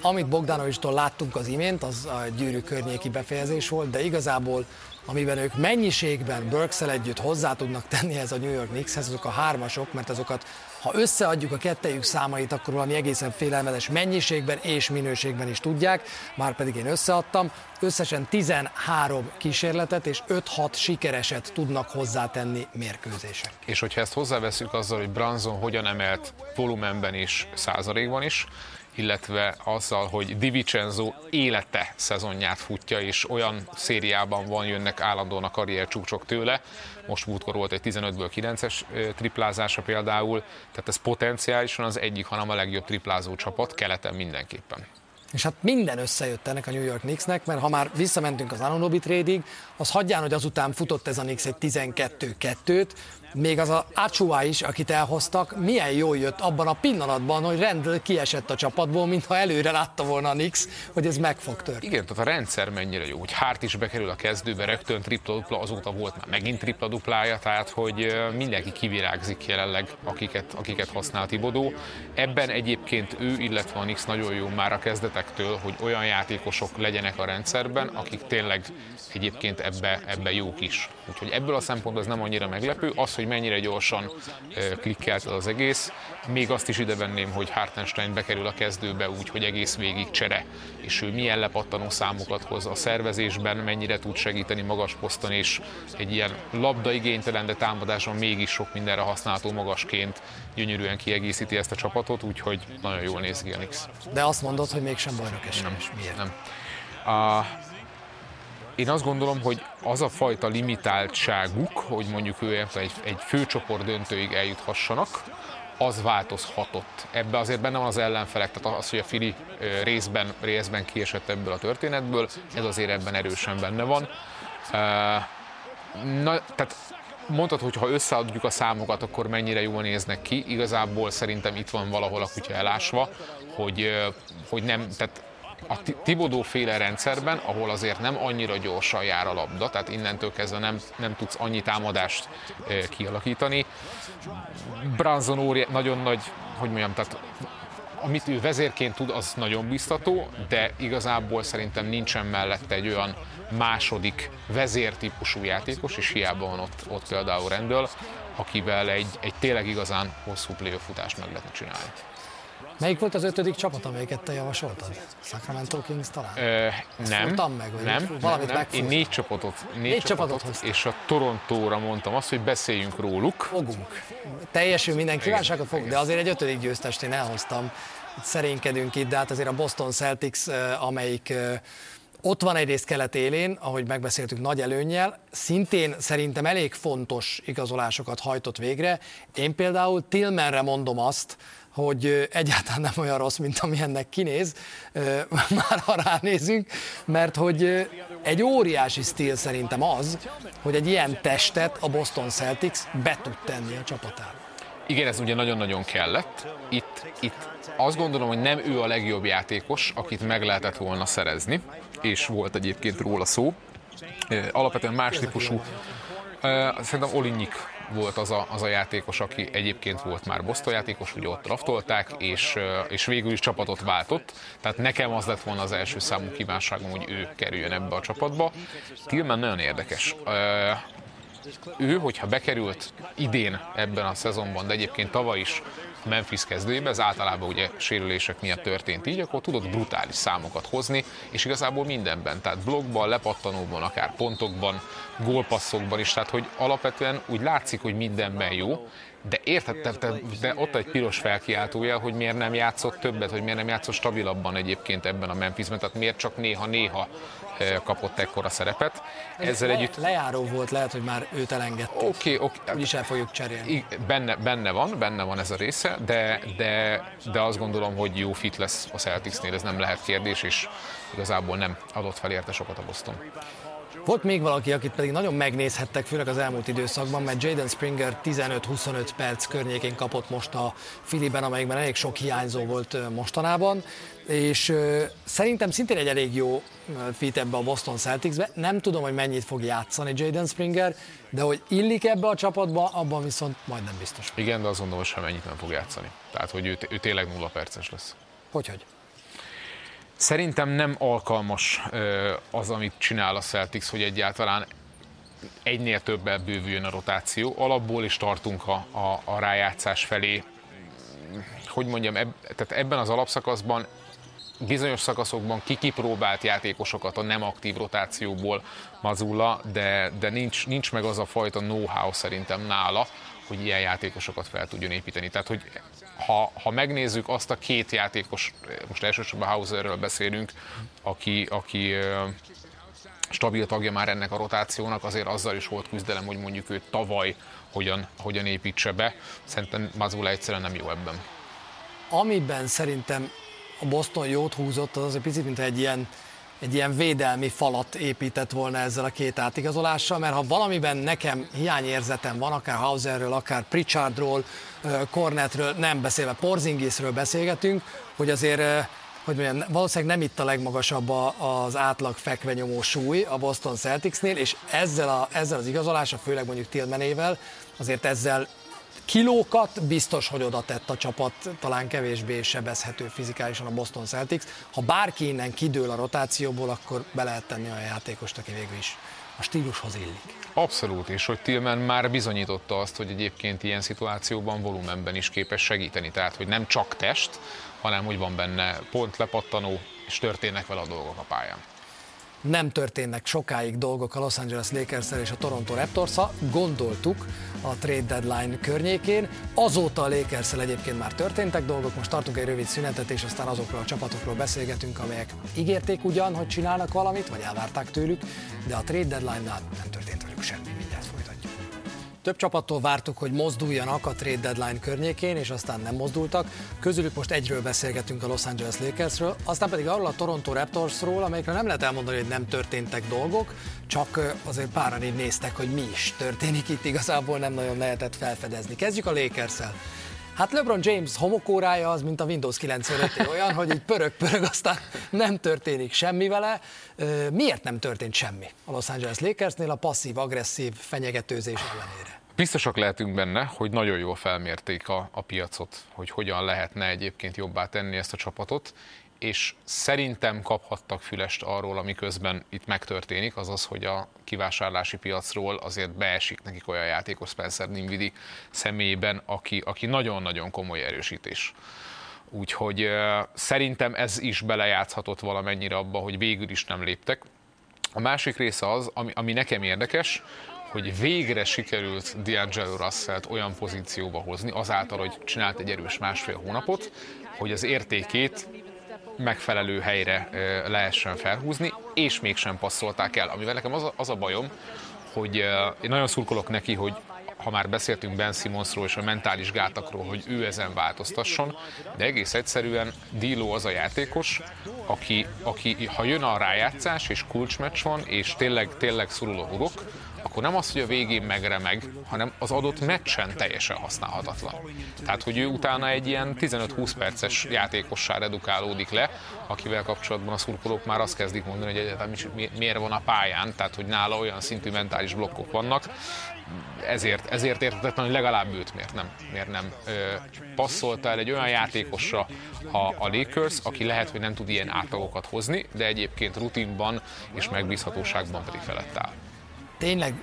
S1: Amit Bogdanovistól láttunk az imént, az a gyűrű környéki befejezés volt, de igazából amiben ők mennyiségben Burksel együtt hozzá tudnak tenni ez a New York Knickshez, azok a hármasok, mert azokat, ha összeadjuk a kettejük számait, akkor valami egészen félelmetes mennyiségben és minőségben is tudják, már pedig én összeadtam, összesen 13 kísérletet és 5-6 sikereset tudnak hozzátenni mérkőzések.
S2: És hogyha ezt hozzáveszünk azzal, hogy Branson hogyan emelt volumenben és százalékban is, illetve azzal, hogy Divicenzo élete szezonját futja, és olyan szériában van, jönnek állandóan a karrier csúcsok tőle. Most múltkor volt egy 15-ből 9-es triplázása például, tehát ez potenciálisan az egyik, hanem a legjobb triplázó csapat, keleten mindenképpen.
S1: És hát minden összejött ennek a New York Knicksnek, mert ha már visszamentünk az Anunobi trading, az hagyján, hogy azután futott ez a Knicks egy 12-2-t, még az a Achua is, akit elhoztak, milyen jól jött abban a pillanatban, hogy Rendel kiesett a csapatból, mintha előre látta volna a Nix, hogy ez meg fog történni.
S2: Igen, tehát a rendszer mennyire jó, hogy Hart is bekerül a kezdőbe, rögtön tripla-dupla, azóta volt már megint tripla-duplája, tehát hogy mindenki kivirágzik jelenleg, akiket, akiket használ Tibodó. Ebben egyébként ő, illetve a Nix nagyon jó már a kezdetektől, hogy olyan játékosok legyenek a rendszerben, akik tényleg egyébként ebbe, ebbe jók is. Úgyhogy ebből a szempontból ez nem annyira meglepő. Az, hogy mennyire gyorsan klikkelt az egész. Még azt is ide venném, hogy Hartenstein bekerül a kezdőbe úgy, hogy egész végig csere, és ő milyen lepattanó számokat hoz a szervezésben, mennyire tud segíteni magas poszton, és egy ilyen labdaigénytelen, de támadáson mégis sok mindenre használható magasként gyönyörűen kiegészíti ezt a csapatot, úgyhogy nagyon jól néz ki a Nix.
S1: De azt mondod, hogy mégsem bajnok esélyes.
S2: Nem, Miért? Nem. A, én azt gondolom, hogy az a fajta limitáltságuk, hogy mondjuk ő egy, egy főcsoport döntőig eljuthassanak, az változhatott. Ebbe azért benne van az ellenfelek, tehát az, hogy a Fili részben, részben kiesett ebből a történetből, ez azért ebben erősen benne van. Na, tehát mondtad, hogy ha összeadjuk a számokat, akkor mennyire jól néznek ki. Igazából szerintem itt van valahol a kutya elásva, hogy, hogy nem, tehát a Tibodó féle rendszerben, ahol azért nem annyira gyorsan jár a labda, tehát innentől kezdve nem, nem tudsz annyi támadást kialakítani. Branson óri, nagyon nagy, hogy mondjam, tehát amit ő vezérként tud, az nagyon biztató, de igazából szerintem nincsen mellette egy olyan második vezértípusú játékos, és hiába van ott, ott például Rendel, akivel egy, egy tényleg igazán hosszú futást meg lehetne csinálni.
S1: Melyik volt az ötödik csapat, amelyiket te javasoltad? Sacramento Kings talán?
S2: Ö, nem,
S1: meg, vagy
S2: nem, valamit nem, Én négy csapatot, négy, négy csapatot, csapatot és a Torontóra mondtam azt, hogy beszéljünk róluk.
S1: Fogunk. Teljesül minden kívánságot fogunk, de azért egy ötödik győztest én elhoztam. Szerénykedünk itt, de hát azért a Boston Celtics, amelyik ott van egyrészt kelet élén, ahogy megbeszéltük nagy előnnyel, szintén szerintem elég fontos igazolásokat hajtott végre. Én például Tillmanre mondom azt, hogy egyáltalán nem olyan rossz, mint ami ennek kinéz, már ha ránézünk, mert hogy egy óriási stíl szerintem az, hogy egy ilyen testet a Boston Celtics be tud tenni a csapatába.
S2: Igen, ez ugye nagyon-nagyon kellett. Itt, itt azt gondolom, hogy nem ő a legjobb játékos, akit meg lehetett volna szerezni, és volt egyébként róla szó. Alapvetően más típusú, szerintem Olinyik volt az a, az a játékos, aki egyébként volt már Boston játékos, ugye ott raftolták, és, és végül is csapatot váltott. Tehát nekem az lett volna az első számú kívánságom, hogy ő kerüljön ebbe a csapatba. Tillman nagyon érdekes ő, hogyha bekerült idén ebben a szezonban, de egyébként tavaly is Memphis kezdőjébe, ez általában ugye sérülések miatt történt így, akkor tudott brutális számokat hozni, és igazából mindenben, tehát blogban, lepattanóban, akár pontokban, gólpasszokban is, tehát hogy alapvetően úgy látszik, hogy mindenben jó, de értettem, de, de ott egy piros felkiáltója, hogy miért nem játszott többet, hogy miért nem játszott stabilabban egyébként ebben a Memphisben, tehát miért csak néha-néha kapott ekkora szerepet.
S1: Ezzel Le, együtt... Lejáró volt, lehet, hogy már őt elengedték.
S2: Oké, okay. Okay.
S1: Úgyis el fogjuk cserélni.
S2: Benne, benne van, benne van ez a része, de, de, de azt gondolom, hogy jó fit lesz a Celticsnél, ez nem lehet kérdés, és igazából nem adott fel érte sokat a Boston.
S1: Volt még valaki, akit pedig nagyon megnézhettek, főleg az elmúlt időszakban, mert Jaden Springer 15-25 perc környékén kapott most a Filiben, amelyikben elég sok hiányzó volt mostanában, és szerintem szintén egy elég jó fit ebbe a Boston Celticsbe. Nem tudom, hogy mennyit fog játszani Jaden Springer, de hogy illik ebbe a csapatba, abban viszont majdnem biztos.
S2: Igen, de azt gondolom, hogy mennyit nem fog játszani. Tehát, hogy ő, ő tényleg nulla perces lesz.
S1: Hogy, hogy?
S2: Szerintem nem alkalmas az, amit csinál a Celtics, hogy egyáltalán egynél többel bővüljön a rotáció. Alapból is tartunk a, a, a rájátszás felé. Hogy mondjam, eb, tehát ebben az alapszakaszban bizonyos szakaszokban kikipróbált játékosokat a nem aktív rotációból Mazula, de, de nincs, nincs meg az a fajta know-how szerintem nála, hogy ilyen játékosokat fel tudjon építeni. Tehát, hogy ha, ha megnézzük azt a két játékos, most elsősorban Hauserről beszélünk, aki, aki stabil tagja már ennek a rotációnak, azért azzal is volt küzdelem, hogy mondjuk ő tavaly hogyan, hogyan építse be. Szerintem Mazula egyszerűen nem jó ebben.
S1: Amiben szerintem a Boston jót húzott, az egy picit, mint egy ilyen, egy ilyen védelmi falat épített volna ezzel a két átigazolással, mert ha valamiben nekem hiányérzetem van, akár Hauserről, akár Pritchardról, Cornetről, nem beszélve, Porzingisről beszélgetünk, hogy azért hogy mondjam, valószínűleg nem itt a legmagasabb az átlag fekvenyomó súly a Boston Celticsnél, és ezzel, a, ezzel az igazolása, főleg mondjuk Tillmanével, azért ezzel kilókat biztos, hogy oda tett a csapat, talán kevésbé sebezhető fizikálisan a Boston Celtics. Ha bárki innen kidől a rotációból, akkor be lehet tenni a játékost, aki végül is a stílushoz illik.
S2: Abszolút, és hogy Tillman már bizonyította azt, hogy egyébként ilyen szituációban volumenben is képes segíteni. Tehát, hogy nem csak test, hanem hogy van benne pont lepattanó, és történnek vele a dolgok a pályán
S1: nem történnek sokáig dolgok a Los Angeles lakers és a Toronto raptors Gondoltuk a trade deadline környékén. Azóta a lakers egyébként már történtek dolgok, most tartunk egy rövid szünetet, és aztán azokról a csapatokról beszélgetünk, amelyek ígérték ugyan, hogy csinálnak valamit, vagy elvárták tőlük, de a trade deadline-nál nem történt velük semmi. Több csapattól vártuk, hogy mozduljanak a trade deadline környékén, és aztán nem mozdultak. Közülük most egyről beszélgetünk a Los Angeles Lakersről, aztán pedig arról a Toronto Raptorsról, amelyekről nem lehet elmondani, hogy nem történtek dolgok, csak azért páran így néztek, hogy mi is történik itt, igazából nem nagyon lehetett felfedezni. Kezdjük a lakers. Hát LeBron James homokórája az, mint a Windows 95 olyan, hogy így pörög-pörög, aztán nem történik semmi vele. Miért nem történt semmi a Los Angeles Lakersnél a passzív-agresszív fenyegetőzés ellenére?
S2: Biztosak lehetünk benne, hogy nagyon jól felmérték a, a piacot, hogy hogyan lehetne egyébként jobbá tenni ezt a csapatot, és szerintem kaphattak fülest arról, ami közben itt megtörténik, azaz, hogy a kivásárlási piacról azért beesik nekik olyan játékos Spencer Dinwiddie személyében, aki, aki nagyon-nagyon komoly erősítés. Úgyhogy szerintem ez is belejátszhatott valamennyire abba, hogy végül is nem léptek. A másik része az, ami, ami nekem érdekes, hogy végre sikerült D'Angelo russell olyan pozícióba hozni, azáltal, hogy csinált egy erős másfél hónapot, hogy az értékét megfelelő helyre lehessen felhúzni, és mégsem passzolták el. Amivel nekem az a, az a bajom, hogy én nagyon szurkolok neki, hogy ha már beszéltünk Ben Simonsról és a mentális gátakról, hogy ő ezen változtasson, de egész egyszerűen Dilo az a játékos, aki, aki ha jön a rájátszás és kulcsmeccs van, és tényleg, tényleg szorul a hurok, akkor nem az, hogy a végén megremeg, hanem az adott meccsen teljesen használhatatlan. Tehát, hogy ő utána egy ilyen 15-20 perces játékossá redukálódik le, akivel kapcsolatban a szurkolók már azt kezdik mondani, hogy is miért van a pályán, tehát hogy nála olyan szintű mentális blokkok vannak, ezért, ezért értetetlen, hogy legalább őt miért nem, miért nem? Ö, passzolta el egy olyan játékosra a, a Lakers, aki lehet, hogy nem tud ilyen átlagokat hozni, de egyébként rutinban és megbízhatóságban pedig felett áll.
S1: Tényleg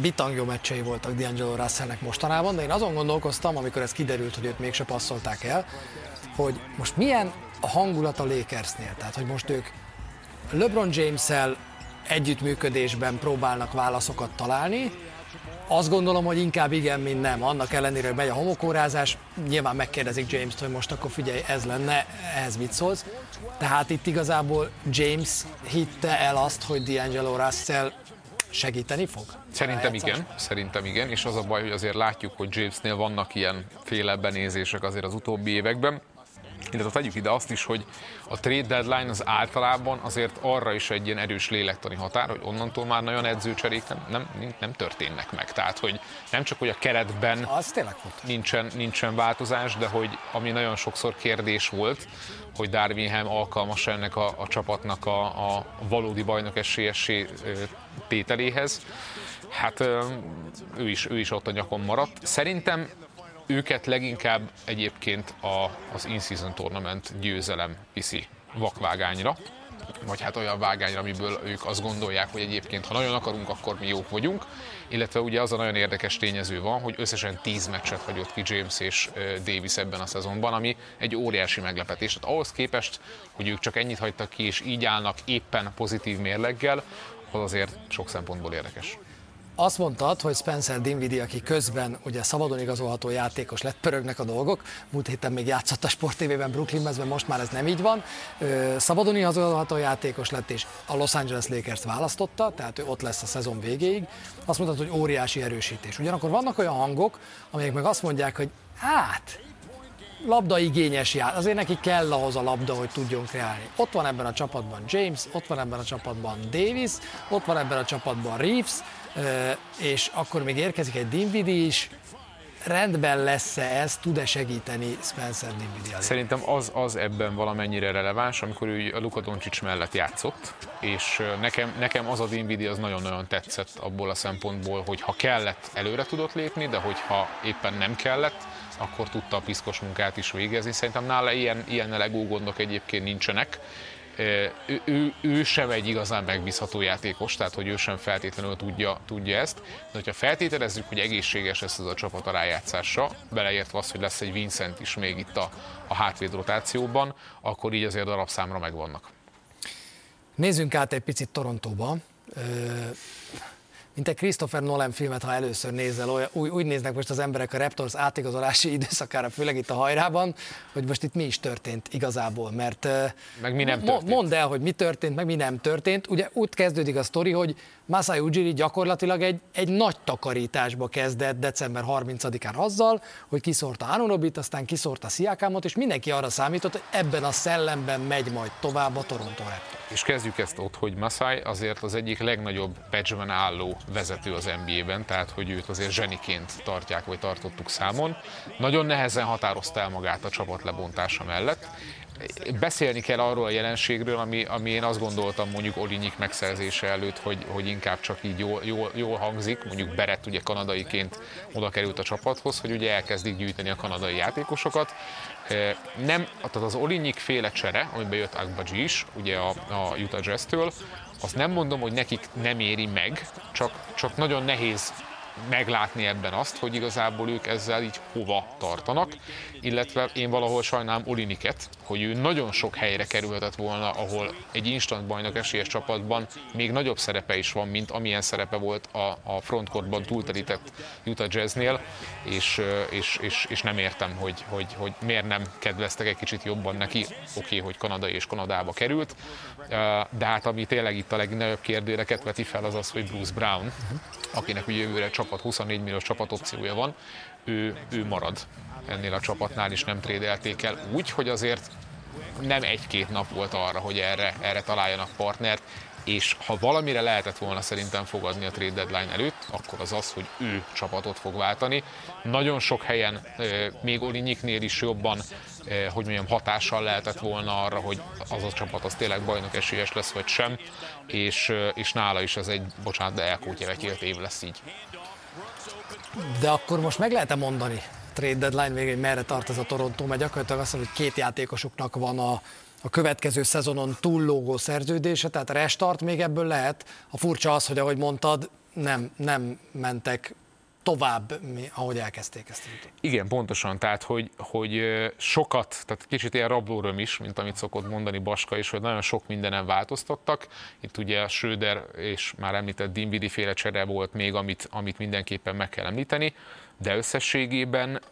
S1: bitangjó meccsei voltak D'Angelo Russellnek mostanában, de én azon gondolkoztam, amikor ez kiderült, hogy őt mégse passzolták el, hogy most milyen a hangulat a Lakersnél. Tehát, hogy most ők LeBron James-el együttműködésben próbálnak válaszokat találni, azt gondolom, hogy inkább igen, mint nem. Annak ellenére, hogy megy a homokórázás, nyilván megkérdezik James-t, hogy most akkor figyelj, ez lenne, ehhez mit szólsz. Tehát itt igazából James hitte el azt, hogy D'Angelo Russell segíteni fog?
S2: Szerintem igen, szerintem igen, és az a baj, hogy azért látjuk, hogy Jamesnél vannak ilyen féle benézések azért az utóbbi években, illetve tegyük ide azt is, hogy a trade deadline az általában azért arra is egy ilyen erős lélektani határ, hogy onnantól már nagyon edzőcserék nem, nem, nem történnek meg. Tehát, hogy nem csak, hogy a keretben
S1: az
S2: nincsen, nincsen változás, de hogy ami nagyon sokszor kérdés volt, hogy Darwinham alkalmas ennek a, a csapatnak a, a valódi bajnok esélyessé tételéhez. Hát ő is, ő is ott a nyakon maradt. Szerintem őket leginkább egyébként a, az in-season tournament győzelem viszi vakvágányra, vagy hát olyan vágányra, amiből ők azt gondolják, hogy egyébként, ha nagyon akarunk, akkor mi jók vagyunk. Illetve ugye az a nagyon érdekes tényező van, hogy összesen 10 meccset hagyott ki James és Davis ebben a szezonban, ami egy óriási meglepetés. Tehát ahhoz képest, hogy ők csak ennyit hagytak ki, és így állnak éppen pozitív mérleggel, az azért sok szempontból érdekes.
S1: Azt mondtad, hogy Spencer Dinwiddie, aki közben ugye szabadon igazolható játékos lett, pörögnek a dolgok. Múlt héten még játszott a Sport TV-ben Brooklyn mezben, most már ez nem így van. Szabadon igazolható játékos lett, és a Los Angeles Lakers választotta, tehát ő ott lesz a szezon végéig. Azt mondtad, hogy óriási erősítés. Ugyanakkor vannak olyan hangok, amelyek meg azt mondják, hogy hát, labdaigényes jár, azért neki kell ahhoz a labda, hogy tudjon kreálni. Ott van ebben a csapatban James, ott van ebben a csapatban Davis, ott van ebben a csapatban Reeves, és akkor még érkezik egy Dinwiddie is, rendben lesz-e ez, tud-e segíteni Spencer Dinwiddie?
S2: Szerintem az, az ebben valamennyire releváns, amikor ő a Luka Doncic mellett játszott, és nekem, nekem az a Dinwiddie az nagyon-nagyon tetszett abból a szempontból, hogy ha kellett, előre tudott lépni, de hogyha éppen nem kellett, akkor tudta a piszkos munkát is végezni. Szerintem nála ilyen, ilyen legó gondok egyébként nincsenek, ő, ő, ő sem egy igazán megbízható játékos, tehát hogy ő sem feltétlenül tudja, tudja ezt, de hogyha feltételezzük, hogy egészséges lesz ez a csapat a rájátszásra, beleértve az, hogy lesz egy Vincent is még itt a, a hátvéd rotációban, akkor így azért darabszámra megvannak.
S1: Nézzünk át egy picit Torontóba mint egy Christopher Nolan filmet, ha először nézel, olyan, úgy, úgy néznek most az emberek a Raptors átigazolási időszakára, főleg itt a hajrában, hogy most itt mi is történt igazából, mert
S2: meg mi nem történt.
S1: mondd el, hogy mi történt, meg mi nem történt. Ugye úgy kezdődik a sztori, hogy Masai Ujiri gyakorlatilag egy, egy nagy takarításba kezdett december 30-án azzal, hogy kiszórta Anunobit, aztán kiszórta Sziakámot, és mindenki arra számított, hogy ebben a szellemben megy majd tovább a Toronto Raptors.
S2: És kezdjük ezt ott, hogy Masai azért az egyik legnagyobb patchben álló vezető az NBA-ben, tehát hogy őt azért zseniként tartják, vagy tartottuk számon. Nagyon nehezen határozta el magát a csapat lebontása mellett, beszélni kell arról a jelenségről, ami, ami én azt gondoltam mondjuk Olinyik megszerzése előtt, hogy, hogy inkább csak így jól, jól, jól hangzik, mondjuk Beret ugye kanadaiként oda került a csapathoz, hogy ugye elkezdik gyűjteni a kanadai játékosokat. Nem, tehát az Olinyik féle csere, amiben jött Agbaji is, ugye a, a Utah Jazz-től, azt nem mondom, hogy nekik nem éri meg, csak, csak nagyon nehéz meglátni ebben azt, hogy igazából ők ezzel így hova tartanak, illetve én valahol sajnálom Oliniket, hogy ő nagyon sok helyre kerülhetett volna, ahol egy instant bajnok esélyes csapatban még nagyobb szerepe is van, mint amilyen szerepe volt a, a frontcourtban túlterített Utah Jazznél, és, és, és, és nem értem, hogy, hogy, hogy miért nem kedveztek egy kicsit jobban neki, oké, okay, hogy Kanada és Kanadába került, de hát ami tényleg itt a legnagyobb kérdéreket veti fel az az, hogy Bruce Brown, akinek ugye jövőre csapat 24 milliós csapatopciója van, ő, ő marad ennél a csapatnál, is nem trédelték el úgy, hogy azért nem egy-két nap volt arra, hogy erre, erre találjanak partnert. és ha valamire lehetett volna szerintem fogadni a trade deadline előtt, akkor az az, hogy ő csapatot fog váltani. Nagyon sok helyen, még Olinyiknél is jobban, hogy mondjam, hatással lehetett volna arra, hogy az a csapat az tényleg bajnok esélyes lesz, vagy sem, és, és nála is ez egy, bocsánat, de elkótyevetyélt év lesz így.
S1: De akkor most meg lehet-e mondani trade deadline végén, hogy merre tart ez a Toronto, mert gyakorlatilag azt mondom, hogy két játékosuknak van a, a következő szezonon túllógó szerződése, tehát restart még ebből lehet. A furcsa az, hogy ahogy mondtad, nem, nem mentek tovább, ahogy elkezdték ezt.
S2: Igen, pontosan, tehát hogy, hogy sokat, tehát kicsit ilyen rablóröm is, mint amit szokott mondani Baska is, hogy nagyon sok mindenen változtattak. Itt ugye a Schröder és már említett Dinvidi féle csere volt még, amit, amit mindenképpen meg kell említeni de összességében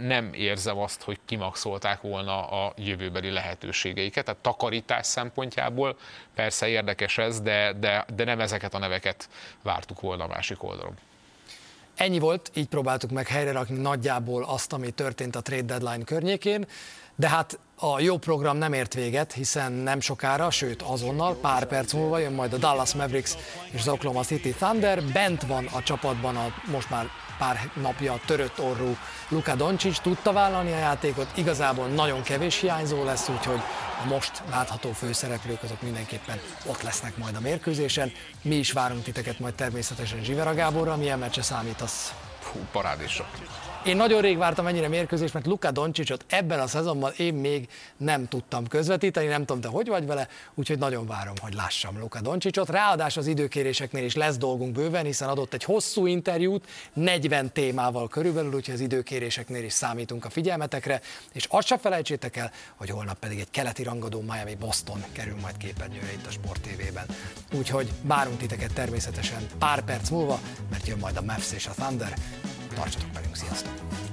S2: nem érzem azt, hogy kimaxolták volna a jövőbeli lehetőségeiket. Tehát takarítás szempontjából persze érdekes ez, de, de, de nem ezeket a neveket vártuk volna a másik oldalon.
S1: Ennyi volt, így próbáltuk meg helyre rakni nagyjából azt, ami történt a trade deadline környékén, de hát a jó program nem ért véget, hiszen nem sokára, sőt azonnal, pár perc múlva jön majd a Dallas Mavericks és az Oklahoma City Thunder. Bent van a csapatban a most már pár napja törött orrú Luka Doncic tudta vállalni a játékot, igazából nagyon kevés hiányzó lesz, úgyhogy a most látható főszereplők azok mindenképpen ott lesznek majd a mérkőzésen. Mi is várunk titeket majd természetesen Zsivera Gáborra, milyen meccse számítasz?
S2: Fú, parádésra.
S1: Én nagyon rég vártam ennyire mérkőzést, mert Luka Doncsicsot ebben a szezonban én még nem tudtam közvetíteni, nem tudom, te hogy vagy vele, úgyhogy nagyon várom, hogy lássam Luka Doncsicsot. Ráadásul az időkéréseknél is lesz dolgunk bőven, hiszen adott egy hosszú interjút, 40 témával körülbelül, úgyhogy az időkéréseknél is számítunk a figyelmetekre, és azt se felejtsétek el, hogy holnap pedig egy keleti rangadó Miami Boston kerül majd képernyőre itt a Sport TV-ben. Úgyhogy várunk titeket természetesen pár perc múlva, mert jön majd a Mavs és a Thunder. Tartsatok velünk, sziasztok!